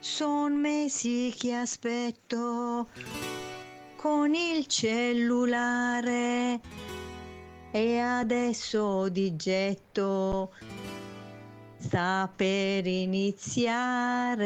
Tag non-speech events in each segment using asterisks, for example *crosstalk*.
Son mesi che aspetto con il cellulare e adesso di getto sta per iniziare.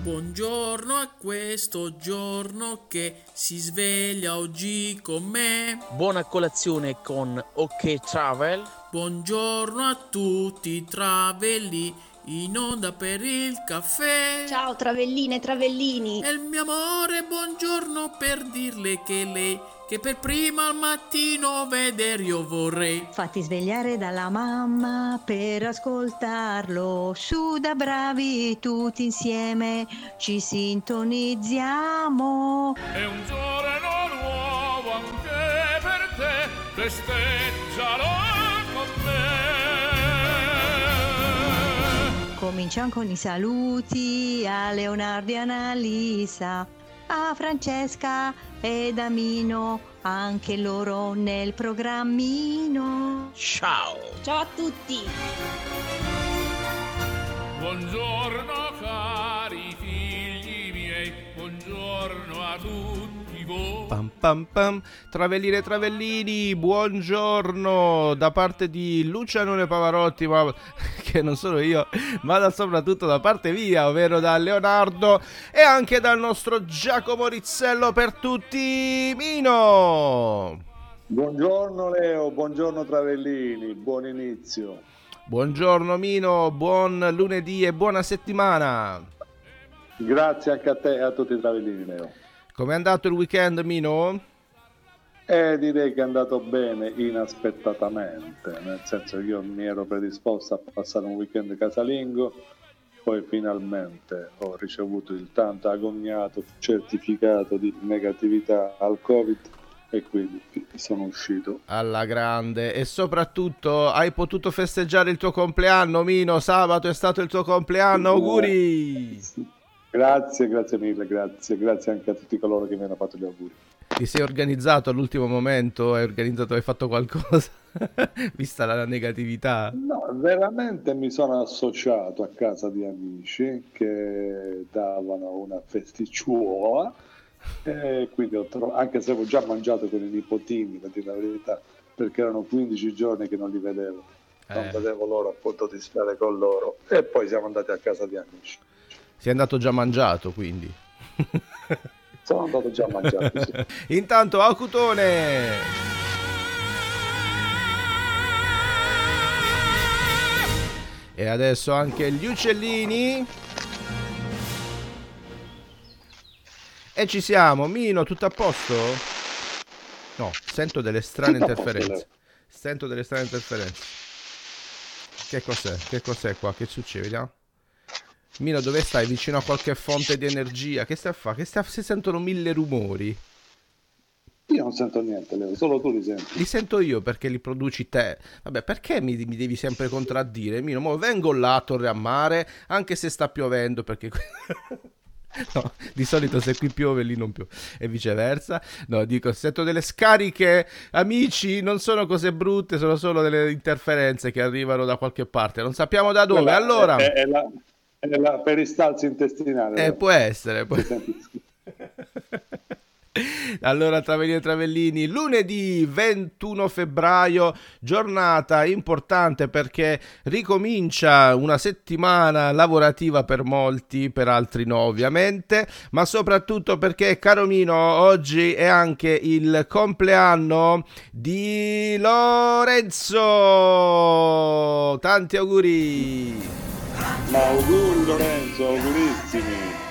Buongiorno a questo giorno che si sveglia oggi con me. Buona colazione con OK Travel. Buongiorno a tutti i travelli in onda per il caffè. Ciao travelline e travellini. E il mio amore, buongiorno per dirle che lei che per prima al mattino vedere io vorrei. Fatti svegliare dalla mamma per ascoltarlo. Su da bravi tutti insieme ci sintonizziamo. È un giorno nuovo anche per te, festeggialo con me. Cominciamo con i saluti a Leonardo e Annalisa, a Francesca ed Amino, anche loro nel programmino. Ciao! Ciao a tutti. Buongiorno cari figli miei, buongiorno a tutti voi. Pam pam pam, Travelline e Travellini, buongiorno da parte di Lucianone Pavarotti, ma *laughs* che non sono io, ma da soprattutto da parte mia, ovvero da Leonardo e anche dal nostro Giacomo Rizzello per tutti, Mino. Buongiorno Leo, buongiorno Travellini, buon inizio. Buongiorno Mino, buon lunedì e buona settimana. Grazie anche a te e a tutti i Travellini Leo. Com'è andato il weekend Mino? Eh, direi che è andato bene inaspettatamente, nel senso che io mi ero predisposto a passare un weekend casalingo, poi finalmente ho ricevuto il tanto agognato certificato di negatività al Covid e quindi sono uscito. Alla grande e soprattutto hai potuto festeggiare il tuo compleanno Mino, sabato è stato il tuo compleanno, auguri! Grazie, grazie mille, grazie, grazie anche a tutti coloro che mi hanno fatto gli auguri. Ti sei organizzato all'ultimo momento? Hai organizzato, hai fatto qualcosa? *laughs* Vista la negatività? No, veramente mi sono associato a casa di amici che davano una festicciuola e quindi ho trovato, anche se avevo già mangiato con i nipotini, per dire la verità, perché erano 15 giorni che non li vedevo. Non Eh. vedevo loro appunto di stare con loro e poi siamo andati a casa di amici. Sei andato già mangiato quindi. *laughs* Sono andato già a mangiare. sì. *laughs* Intanto Acutone! E adesso anche gli uccellini. E ci siamo, Mino, tutto a posto? No, sento delle strane Tutto interferenze. Sento delle strane interferenze. Che cos'è? Che cos'è qua? Che succede? Vediamo. Mino, dove stai? Vicino a qualche fonte di energia? Che stai a fare? Che stai a... Si sentono mille rumori. Io non sento niente, Leo, solo tu li senti. Li sento io perché li produci te. Vabbè, perché mi, mi devi sempre contraddire? Mino, mo vengo là a Torre a Mare, anche se sta piovendo, perché... *laughs* No, di solito se qui piove lì non piove e viceversa. No, dico, sento delle scariche, amici, non sono cose brutte, sono solo delle interferenze che arrivano da qualche parte. Non sappiamo da dove. Quella Allora, È, è la, la peristalsi intestinale. eh, Leo. può essere. può- senti- *laughs* Allora, Travellini e Travellini, lunedì 21 febbraio, giornata importante perché ricomincia una settimana lavorativa per molti, per altri no ovviamente, ma soprattutto perché, caro Mino, oggi è anche il compleanno di Lorenzo! Tanti auguri! Ma auguri Lorenzo, augurissimi.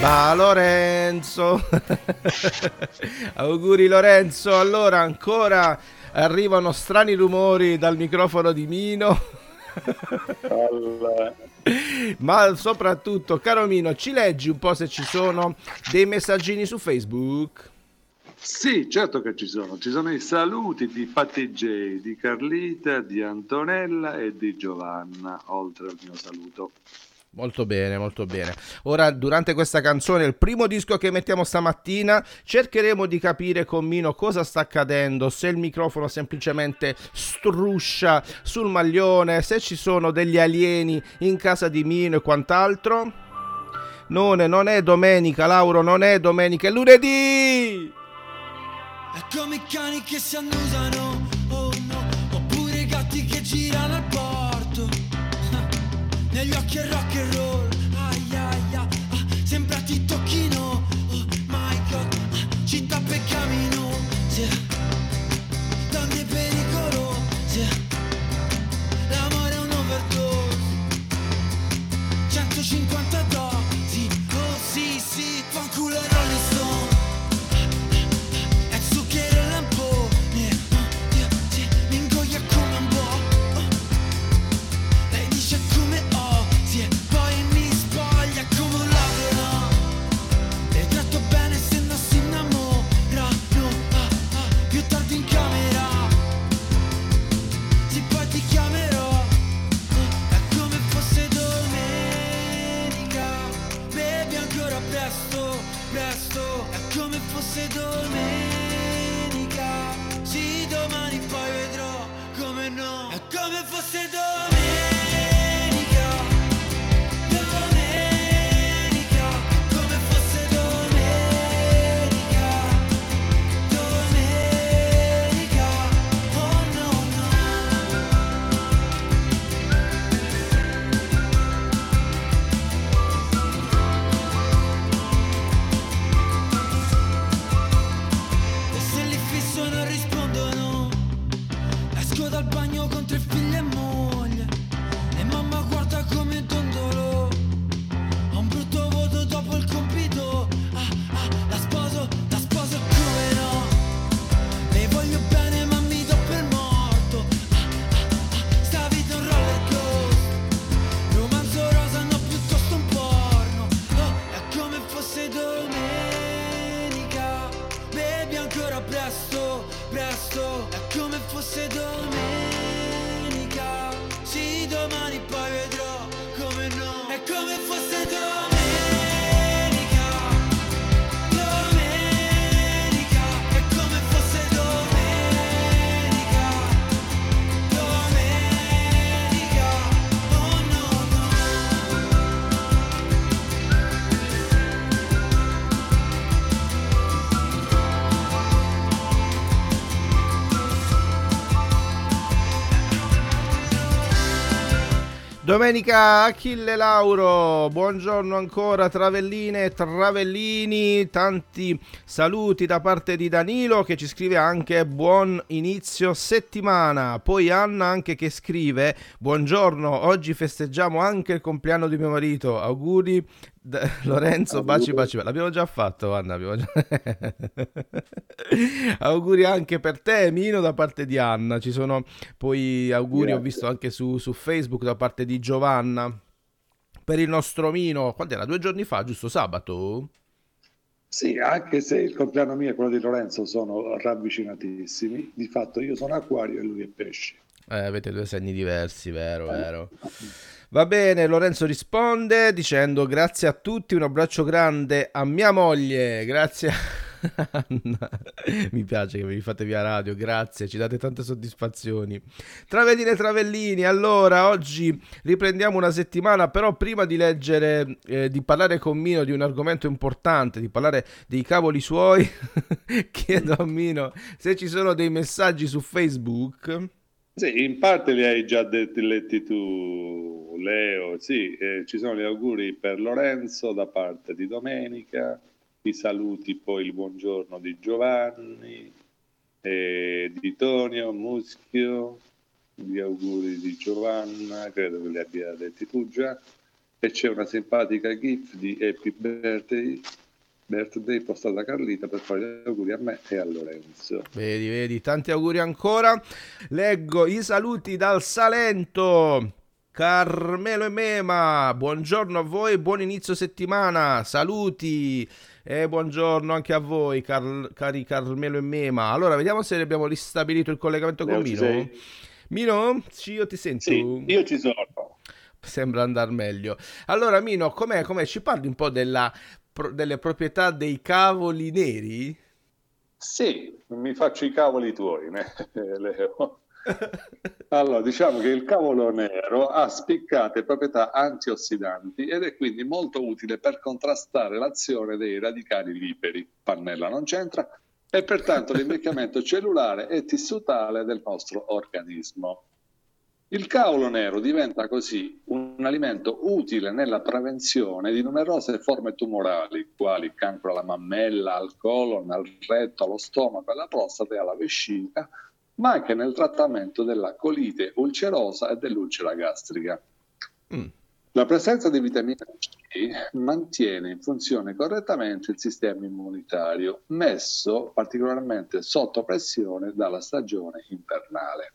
Ma Lorenzo, *laughs* auguri Lorenzo. Allora ancora arrivano strani rumori dal microfono di Mino. Ma soprattutto, caro Mino, ci leggi un po' se ci sono dei messaggini su Facebook? Sì, certo che ci sono. Ci sono i saluti di Patti J, di Carlita, di Antonella e di Giovanna, oltre al mio saluto. Molto bene, molto bene. Ora, durante questa canzone, il primo disco che mettiamo stamattina, cercheremo di capire con Mino cosa sta accadendo, se il microfono semplicemente struscia sul maglione, se ci sono degli alieni in casa di Mino e quant'altro. Non è, non è domenica, Lauro, non è domenica, è lunedì! È come i cani che si annusano, Negli occhi è rock and roll, ai ai ai, ah, sembra ti tocchino, oh my god, ah, città peccamino, Domenica Achille Lauro, buongiorno ancora Travelline e Travellini, tanti saluti da parte di Danilo che ci scrive anche buon inizio settimana, poi Anna anche che scrive buongiorno, oggi festeggiamo anche il compleanno di mio marito, auguri *laughs* Lorenzo, baci baci, l'abbiamo già fatto Anna, già... *laughs* auguri anche per te Mino da parte di Anna, ci sono poi auguri ho Grazie. visto anche su, su Facebook da parte di Giovanna per il nostro Mino, quando era? Due giorni fa, giusto sabato? Sì, anche se il compleanno mio e quello di Lorenzo sono ravvicinatissimi, di fatto io sono acquario e lui è pesce. Eh, avete due segni diversi, vero, vero. Va bene, Lorenzo risponde dicendo grazie a tutti, un abbraccio grande a mia moglie, grazie Mi piace che mi fate via radio, grazie, ci date tante soddisfazioni. Travelline e Travellini, allora oggi riprendiamo una settimana, però prima di leggere, eh, di parlare con Mino di un argomento importante, di parlare dei cavoli suoi, *laughs* chiedo a Mino se ci sono dei messaggi su Facebook. Sì, in parte li hai già detti, letti tu, Leo. Sì, eh, ci sono gli auguri per Lorenzo da parte di Domenica, i saluti poi il buongiorno di Giovanni, eh, di Tonio Muschio, gli auguri di Giovanna, credo che li abbia detti tu già, e c'è una simpatica gif di Happy Birthday, birthday postata da Carlita per fare gli auguri a me e a Lorenzo. Vedi, vedi, tanti auguri ancora. Leggo i saluti dal Salento. Carmelo e Mema, buongiorno a voi, buon inizio settimana, saluti e buongiorno anche a voi car- cari Carmelo e Mema. Allora, vediamo se abbiamo ristabilito il collegamento con Leo, Mino. Mino, sì, io ti sento. Sì, io ci sono. Sembra andare meglio. Allora, Mino, com'è, com'è? Ci parli un po' della, pro- delle proprietà dei cavoli neri? Sì, mi faccio i cavoli tuoi, *laughs* Leo. Allora, diciamo che il cavolo nero ha spiccate proprietà antiossidanti ed è quindi molto utile per contrastare l'azione dei radicali liberi. Pannella non c'entra, e pertanto *laughs* l'invecchiamento cellulare e tissutale del nostro organismo. Il cavolo nero diventa così un alimento utile nella prevenzione di numerose forme tumorali, quali cancro alla mammella, al colon, al retto, allo stomaco, alla prostata e alla vescica, ma anche nel trattamento della colite ulcerosa e dell'ulcera gastrica. Mm. La presenza di vitamina C mantiene in funzione correttamente il sistema immunitario, messo particolarmente sotto pressione dalla stagione invernale.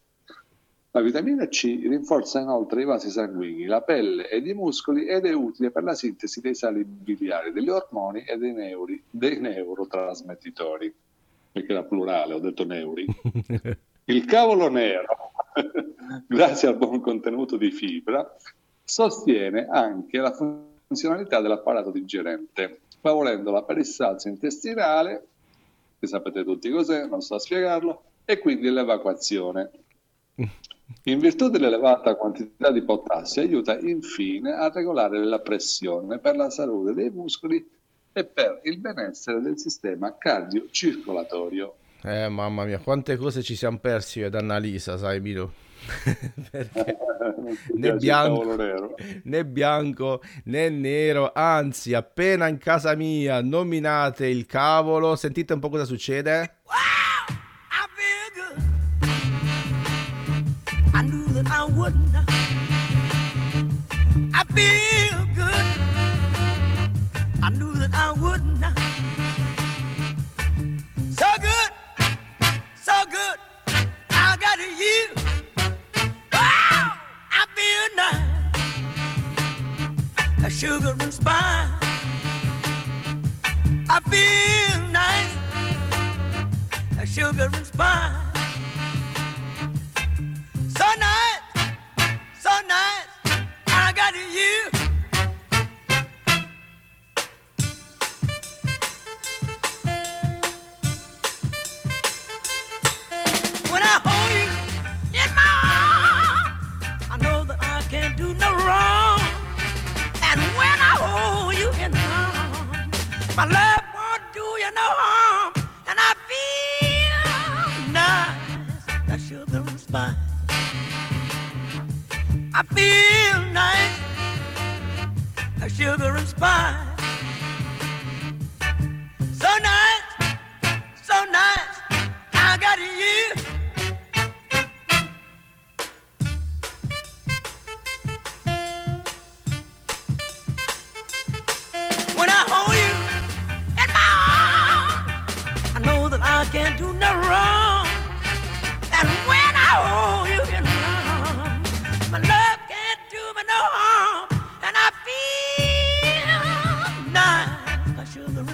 La vitamina C rinforza inoltre i vasi sanguigni, la pelle ed i muscoli ed è utile per la sintesi dei sali biliari, degli ormoni e dei, neuri, dei neurotrasmettitori. Perché era plurale, ho detto neuri. *laughs* Il cavolo nero, *laughs* grazie al buon contenuto di fibra, sostiene anche la funzionalità dell'apparato digerente, favorendo la peristalsi intestinale, che sapete tutti cos'è, non so spiegarlo, e quindi l'evacuazione. In virtù dell'elevata quantità di potassio aiuta infine a regolare la pressione per la salute dei muscoli e per il benessere del sistema cardiocircolatorio. Eh, mamma mia, quante cose ci siamo persi io ed Annalisa, sai, Milo? *laughs* Perché né bianco, *laughs* né bianco né nero, anzi, appena in casa mia nominate il cavolo, sentite un po' cosa succede? I feel good. I good. I got you. Oh, wow, I feel nice. A sugar and spice. I feel nice a sugar and spice. So nice,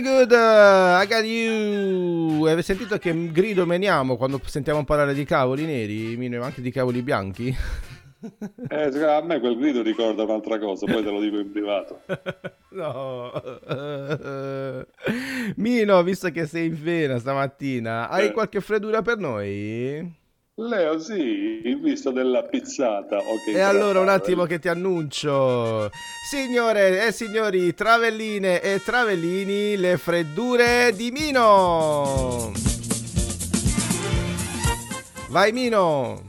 Feel good, uh, I got you. Avete sentito che grido meniamo quando sentiamo parlare di cavoli neri, Mino, anche di cavoli bianchi? *laughs* Eh, a me quel grido ricorda un'altra cosa, poi te lo dico in privato. *laughs* No. Mino, visto che sei in vena stamattina, hai Eh. qualche freddura per noi? Leo, sì, in vista della pizzata. ok, E allora un attimo che ti annuncio. Signore e signori, travelline e travellini, le freddure di Mino. Vai Mino.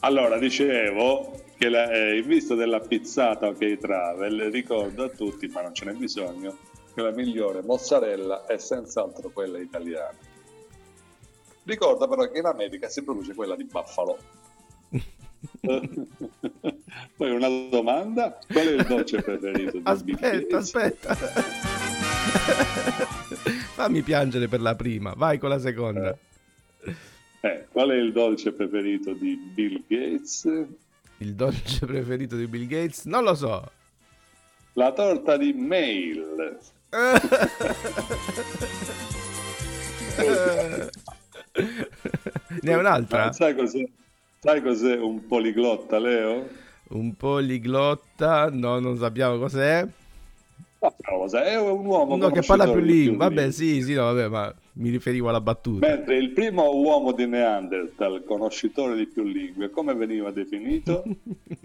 Allora, dicevo che la- eh, in vista della pizzata ok travel, ricordo a tutti, ma non ce n'è bisogno, che la migliore mozzarella è senz'altro quella italiana. Ricorda però che in America si produce quella di Buffalo. *laughs* Poi una domanda, qual è il dolce preferito di Bill Aspetta, Gates? aspetta. *laughs* Fammi piangere per la prima. Vai con la seconda. Eh, qual è il dolce preferito di Bill Gates? Il dolce preferito di Bill Gates? Non lo so. La torta di mail. *laughs* *laughs* ne hai un'altra? Ma sai cos'è, sai cos'è un poliglotta, Leo? Un poliglotta, no, non sappiamo cos'è. Ma cosa? È un uomo Uno che parla più lingue. Vabbè, sì, sì, no, vabbè, ma mi riferivo alla battuta. Mentre il primo uomo di Neanderthal, conoscitore di più lingue, come veniva definito? *laughs*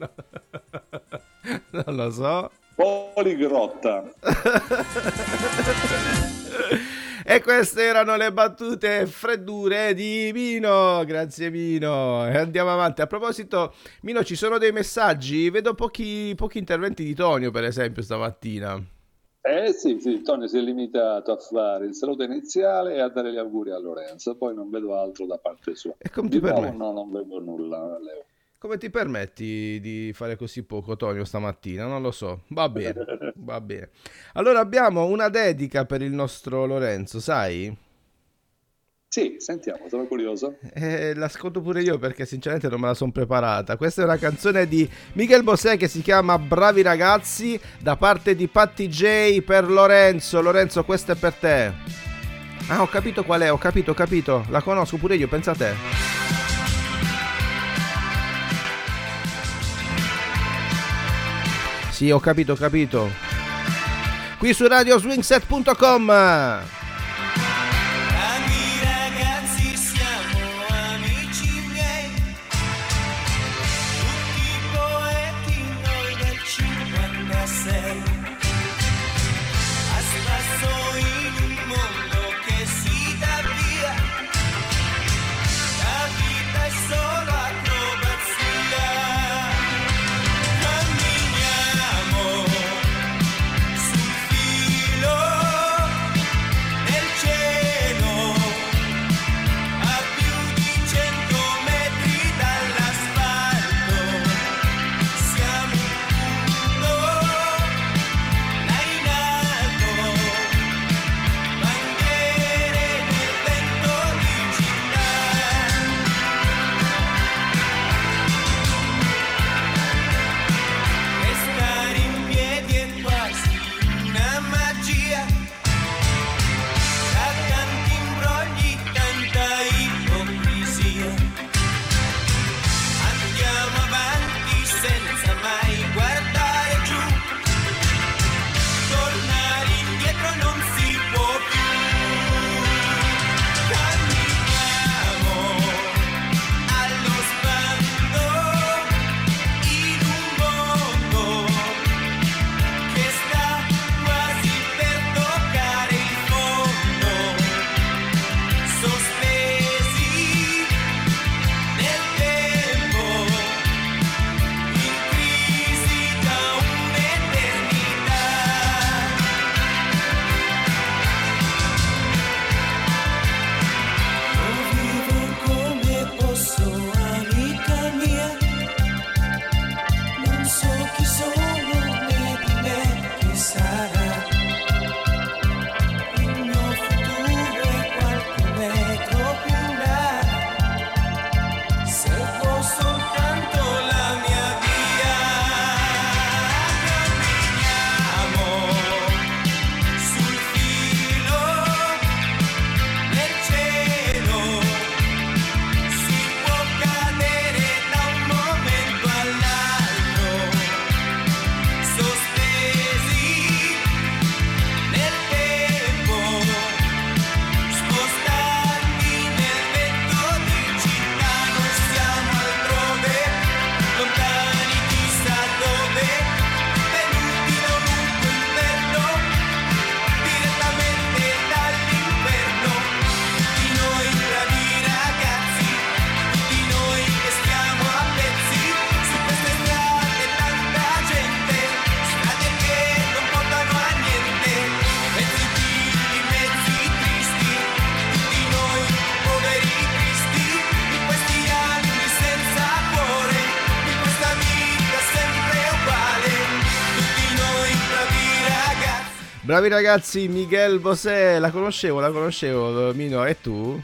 non lo so. Poligrotta. *laughs* E queste erano le battute freddure di Mino. Grazie Mino. E andiamo avanti. A proposito, Mino, ci sono dei messaggi. Vedo pochi, pochi interventi di Tonio, per esempio, stamattina. Eh sì, sì, Tonio si è limitato a fare il saluto iniziale e a dare gli auguri a Lorenzo, poi non vedo altro da parte sua. E come ti permetti? no, non vedo nulla, Leo. Come ti permetti di fare così poco, Tonio, stamattina? Non lo so. Va *laughs* bene, va bene. Allora abbiamo una dedica per il nostro Lorenzo, sai? Sì, sentiamo, sono curioso. Eh, l'ascolto pure io perché sinceramente non me la sono preparata. Questa è una canzone di Miguel Bosé che si chiama Bravi ragazzi da parte di Patti J per Lorenzo. Lorenzo, questa è per te. Ah, ho capito qual è, ho capito, ho capito. La conosco pure io, pensa Sì, ho capito, ho capito. Qui su radioswingset.com. Bravi ragazzi, Miguel Bosè, la conoscevo, la conoscevo, Mino, e tu?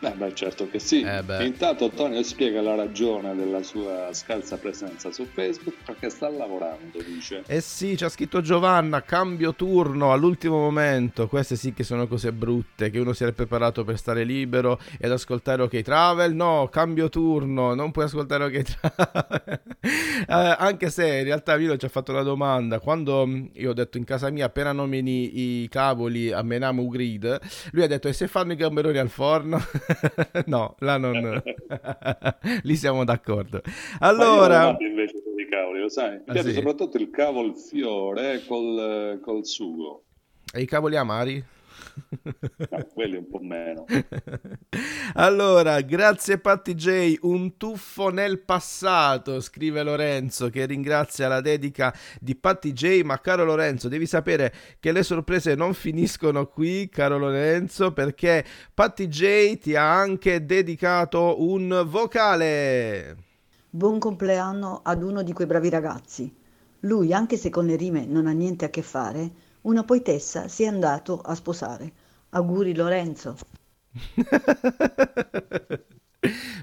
Eh beh, certo che sì. Eh beh. Intanto Tonio spiega la ragione della sua scarsa presenza su Facebook perché sta lavorando, dice. Eh sì, c'ha scritto Giovanna, cambio turno all'ultimo momento. Queste sì che sono cose brutte, che uno si era preparato per stare libero ed ascoltare OK Travel. No, cambio turno, non puoi ascoltare OK Travel. *laughs* Eh, anche se in realtà Milo ci ha fatto una domanda. Quando mh, io ho detto in casa mia, appena nomini i cavoli a Menamo Grid, lui ha detto e se fanno i gamberoni al forno? *laughs* *laughs* no, là non... *laughs* Lì siamo d'accordo. Allora... invece per i cavoli, lo sai? Mi Ah, piace sì? soprattutto il cavolo fiore col, col sugo. E i cavoli amari? No, quelli un po' meno. *laughs* allora, grazie Patti J, un tuffo nel passato, scrive Lorenzo, che ringrazia la dedica di Patti J, ma caro Lorenzo, devi sapere che le sorprese non finiscono qui, caro Lorenzo, perché Patti J ti ha anche dedicato un vocale. Buon compleanno ad uno di quei bravi ragazzi. Lui, anche se con le rime non ha niente a che fare, una poetessa si è andato a sposare. Auguri Lorenzo. *laughs*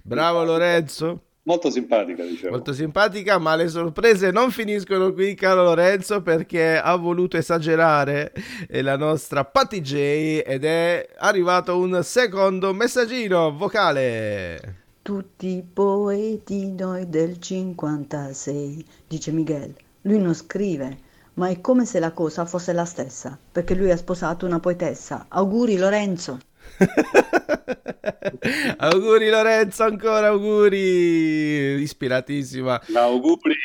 Bravo Lorenzo. Molto simpatica, dicevo. Molto simpatica, ma le sorprese non finiscono qui, caro Lorenzo, perché ha voluto esagerare eh, la nostra Patty J ed è arrivato un secondo messaggino vocale. Tutti i poeti noi del 56, dice Miguel. Lui non scrive, ma è come se la cosa fosse la stessa, perché lui ha sposato una poetessa. Auguri Lorenzo. *laughs* auguri Lorenzo, ancora auguri. Ispiratissima. Auguri.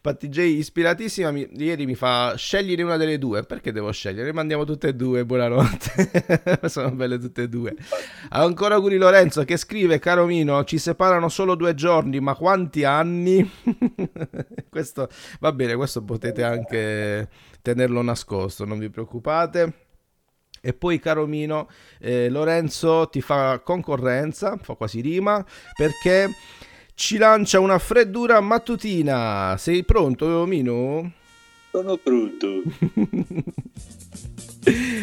Patti J, ispiratissima, mi- ieri mi fa scegliere una delle due. Perché devo scegliere? Le mandiamo tutte e due, buonanotte. *laughs* Sono belle tutte e due. Ancora auguri Lorenzo che scrive, caro Mino, ci separano solo due giorni, ma quanti anni? *laughs* questo va bene, questo potete anche tenerlo nascosto, non vi preoccupate. E poi, caro Mino, eh, Lorenzo ti fa concorrenza, fa quasi rima, perché ci lancia una freddura mattutina. Sei pronto, Mino? Sono pronto. *laughs*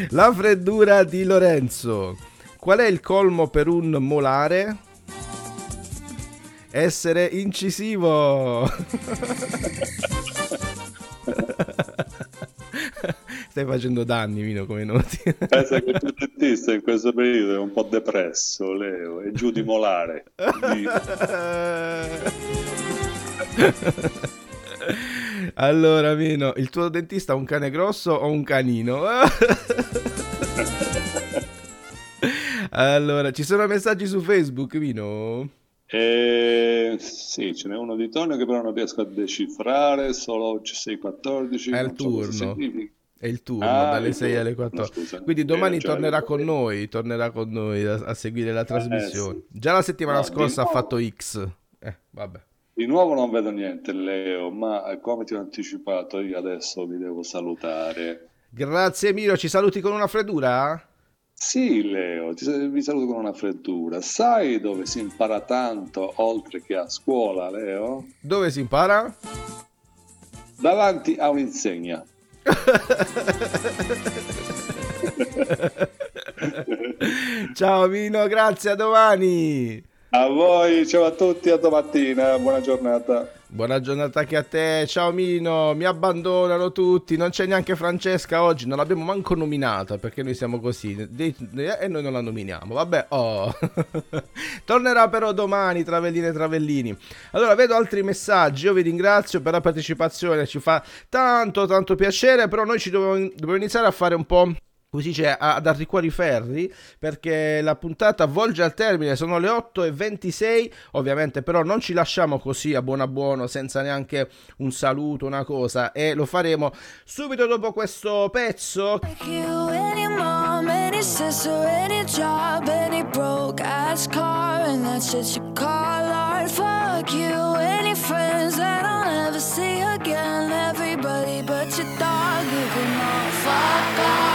La freddura di Lorenzo. Qual è il colmo per un molare? Essere incisivo. *laughs* *laughs* Stai facendo danni, Mino, come noti. Pensa che il dentista in questo periodo è un po' depresso, Leo, è giù di molare. Di- *laughs* allora, Mino, il tuo dentista è un cane grosso o un canino? *laughs* allora, ci sono messaggi su Facebook, Mino? Eh, sì, ce n'è uno di Tonio che però non riesco a decifrare, solo oggi 6.14. È il so turno. significa. È il turno, Ah, dalle il 6 turno. alle No, 14. scusa. Quindi domani Eh, tornerà con noi, tornerà con noi a, a seguire la trasmissione. Eh, sì. Già la settimana No, scorsa ha fatto X. Eh, vabbè. Di nuovo non vedo niente, Leo, ma eh, come ti ho anticipato, io adesso vi devo salutare. Grazie Miro, ci saluti con una freddura? Sì, Leo, ti, vi saluto con una freddura. Sai dove si impara tanto oltre che a scuola, Leo? Dove si impara? Davanti a un'insegna. *laughs* Ciao Mino, grazie, a domani. A voi, ciao a tutti, a domattina, buona giornata. Buona giornata anche a te, ciao Mino, mi abbandonano tutti, non c'è neanche Francesca oggi, non l'abbiamo manco nominata perché noi siamo così dei- e noi non la nominiamo, vabbè, oh. *laughs* Tornerà però domani, Travelline e Travellini. Allora, vedo altri messaggi, io vi ringrazio per la partecipazione, ci fa tanto tanto piacere, però noi ci dobbiamo, dobbiamo iniziare a fare un po'... Come si dice, ad arricquare i ferri perché la puntata volge al termine, sono le 8.26, ovviamente però non ci lasciamo così a buono a buono senza neanche un saluto, una cosa e lo faremo subito dopo questo pezzo. Fuck off.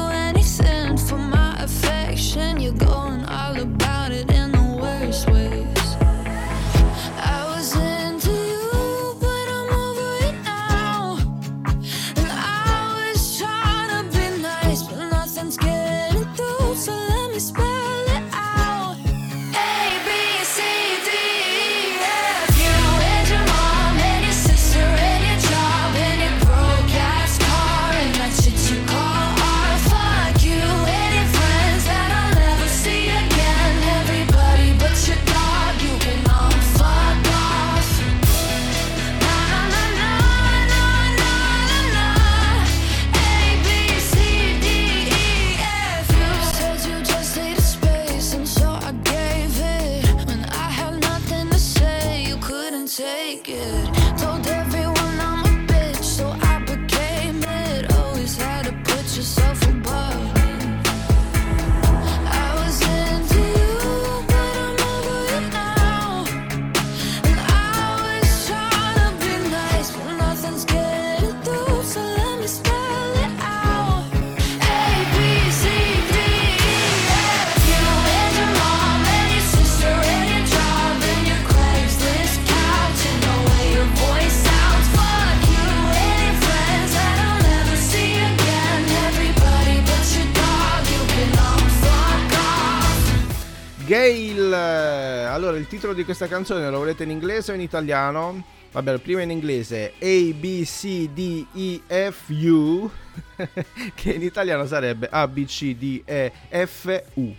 titolo di questa canzone lo volete in inglese o in italiano? Vabbè, prima in inglese A, B, C, D, E, F, U, *laughs* che in italiano sarebbe A, B, C, D, E, F, U.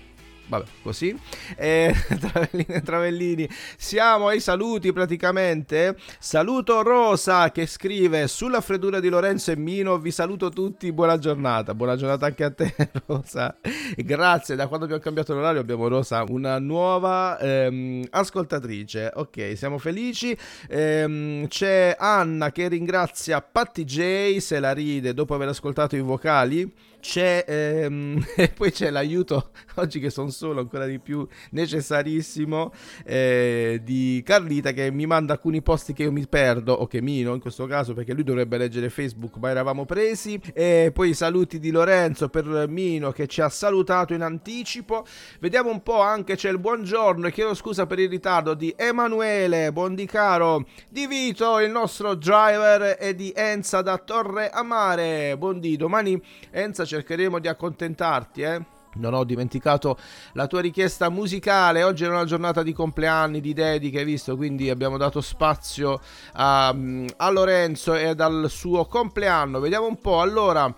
Vabbè, così. Eh, *laughs* Travellini e Travellini, siamo ai saluti praticamente. Saluto Rosa che scrive sulla freddura di Lorenzo e Mino. Vi saluto tutti, buona giornata. Buona giornata anche a te, *laughs* Rosa. Grazie, da quando abbiamo cambiato l'orario abbiamo Rosa, una nuova ehm, ascoltatrice. Ok, siamo felici. Ehm, c'è Anna che ringrazia Patti J, se la ride dopo aver ascoltato i vocali. C'è ehm, *laughs* e poi c'è l'aiuto oggi che sono solo ancora di più necessarissimo eh, di Carlita che mi manda alcuni posti che io mi perdo o che Mino in questo caso perché lui dovrebbe leggere Facebook ma eravamo presi. E poi i saluti di Lorenzo per Mino che ci ha salutato in anticipo. Vediamo un po' anche c'è il buongiorno e chiedo scusa per il ritardo di Emanuele. Bondicaro di Vito il nostro driver e di Enza da Torre Amare. Buondì domani Enza cercheremo di accontentarti, eh. Non ho dimenticato la tua richiesta musicale. Oggi è una giornata di compleanni, di dediche, hai visto? Quindi abbiamo dato spazio a, a Lorenzo e dal suo compleanno. Vediamo un po'. Allora,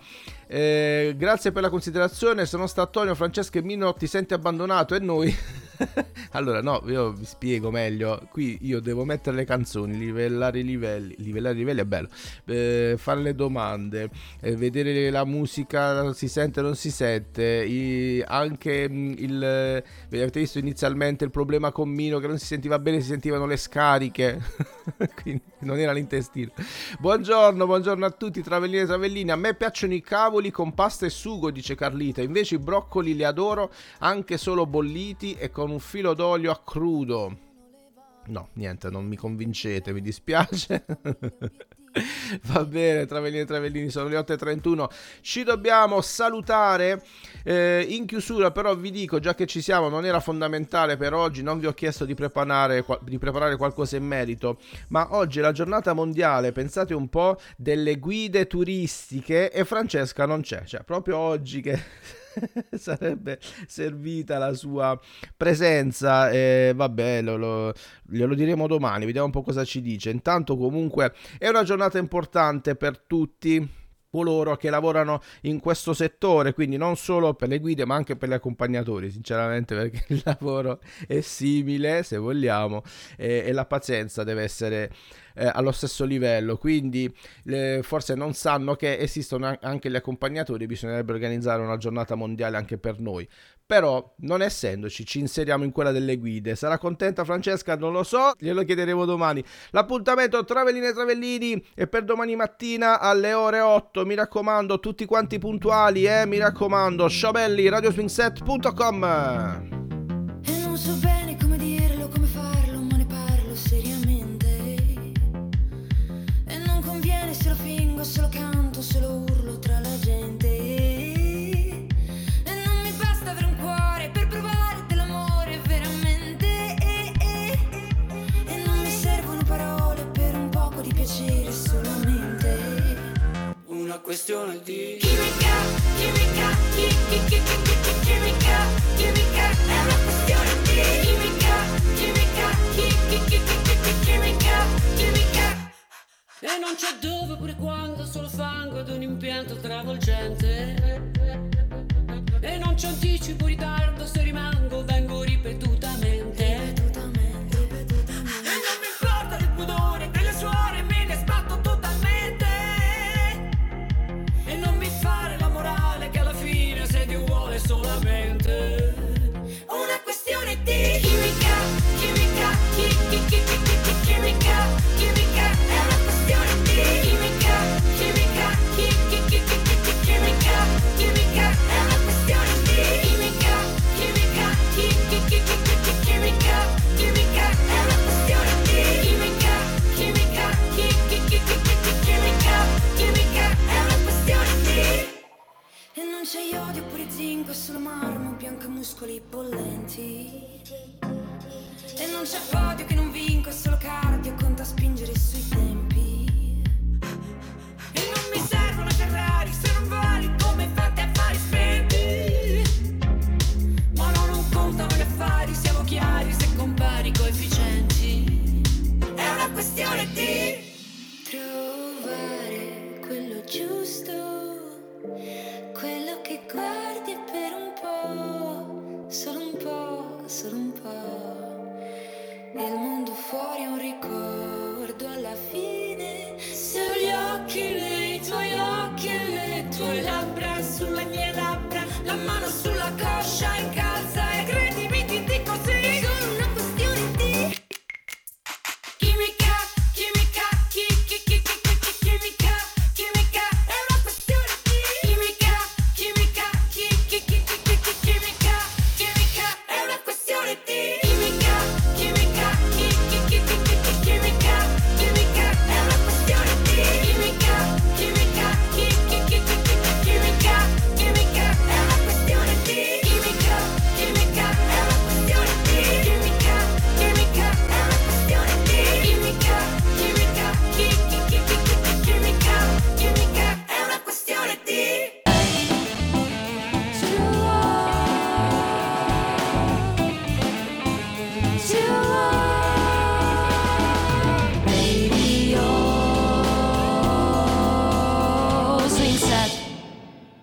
eh, grazie per la considerazione. Se non sta Antonio, Francesco e Mino, ti senti abbandonato e noi. *laughs* allora, no, io vi spiego meglio. Qui io devo mettere le canzoni, livellare i livelli. Livellare i livelli è bello. Eh, fare le domande, eh, vedere la musica si sente o non si sente. I, anche mh, il. eh, Avete visto inizialmente il problema con Mino che non si sentiva bene, si sentivano le scariche. *laughs* Quindi non era l'intestino. Buongiorno, buongiorno a tutti, travellini e travellini. A me piacciono i cavoli con pasta e sugo, dice Carlita. Invece i broccoli li adoro anche solo bolliti e con un filo d'olio a crudo. No, niente, non mi convincete, mi dispiace. *laughs* *laughs* Va bene, Travellini e Travellini, sono le 8.31. Ci dobbiamo salutare. Eh, in chiusura, però, vi dico, già che ci siamo, non era fondamentale per oggi. Non vi ho chiesto di preparare, di preparare qualcosa in merito. Ma oggi è la giornata mondiale, pensate un po', delle guide turistiche. E Francesca non c'è. Cioè, proprio oggi che. *laughs* *laughs* sarebbe servita la sua presenza e vabbè lo, lo- glielo diremo domani vediamo un po' cosa ci dice. Intanto comunque è una giornata importante per tutti coloro che lavorano in questo settore, quindi non solo per le guide ma anche per gli accompagnatori, sinceramente perché il lavoro è simile se vogliamo e, e la pazienza deve essere eh, allo stesso livello, quindi le- forse non sanno che esistono an- anche gli accompagnatori, bisognerebbe organizzare una giornata mondiale anche per noi. Però, non essendoci, ci inseriamo in quella delle guide. Sarà contenta Francesca? Non lo so, glielo chiederemo domani. L'appuntamento Travellini e Travellini è per domani mattina alle ore 8. Mi raccomando, tutti quanti puntuali, eh? Mi raccomando, sciabelli, radioswingset.com. occhi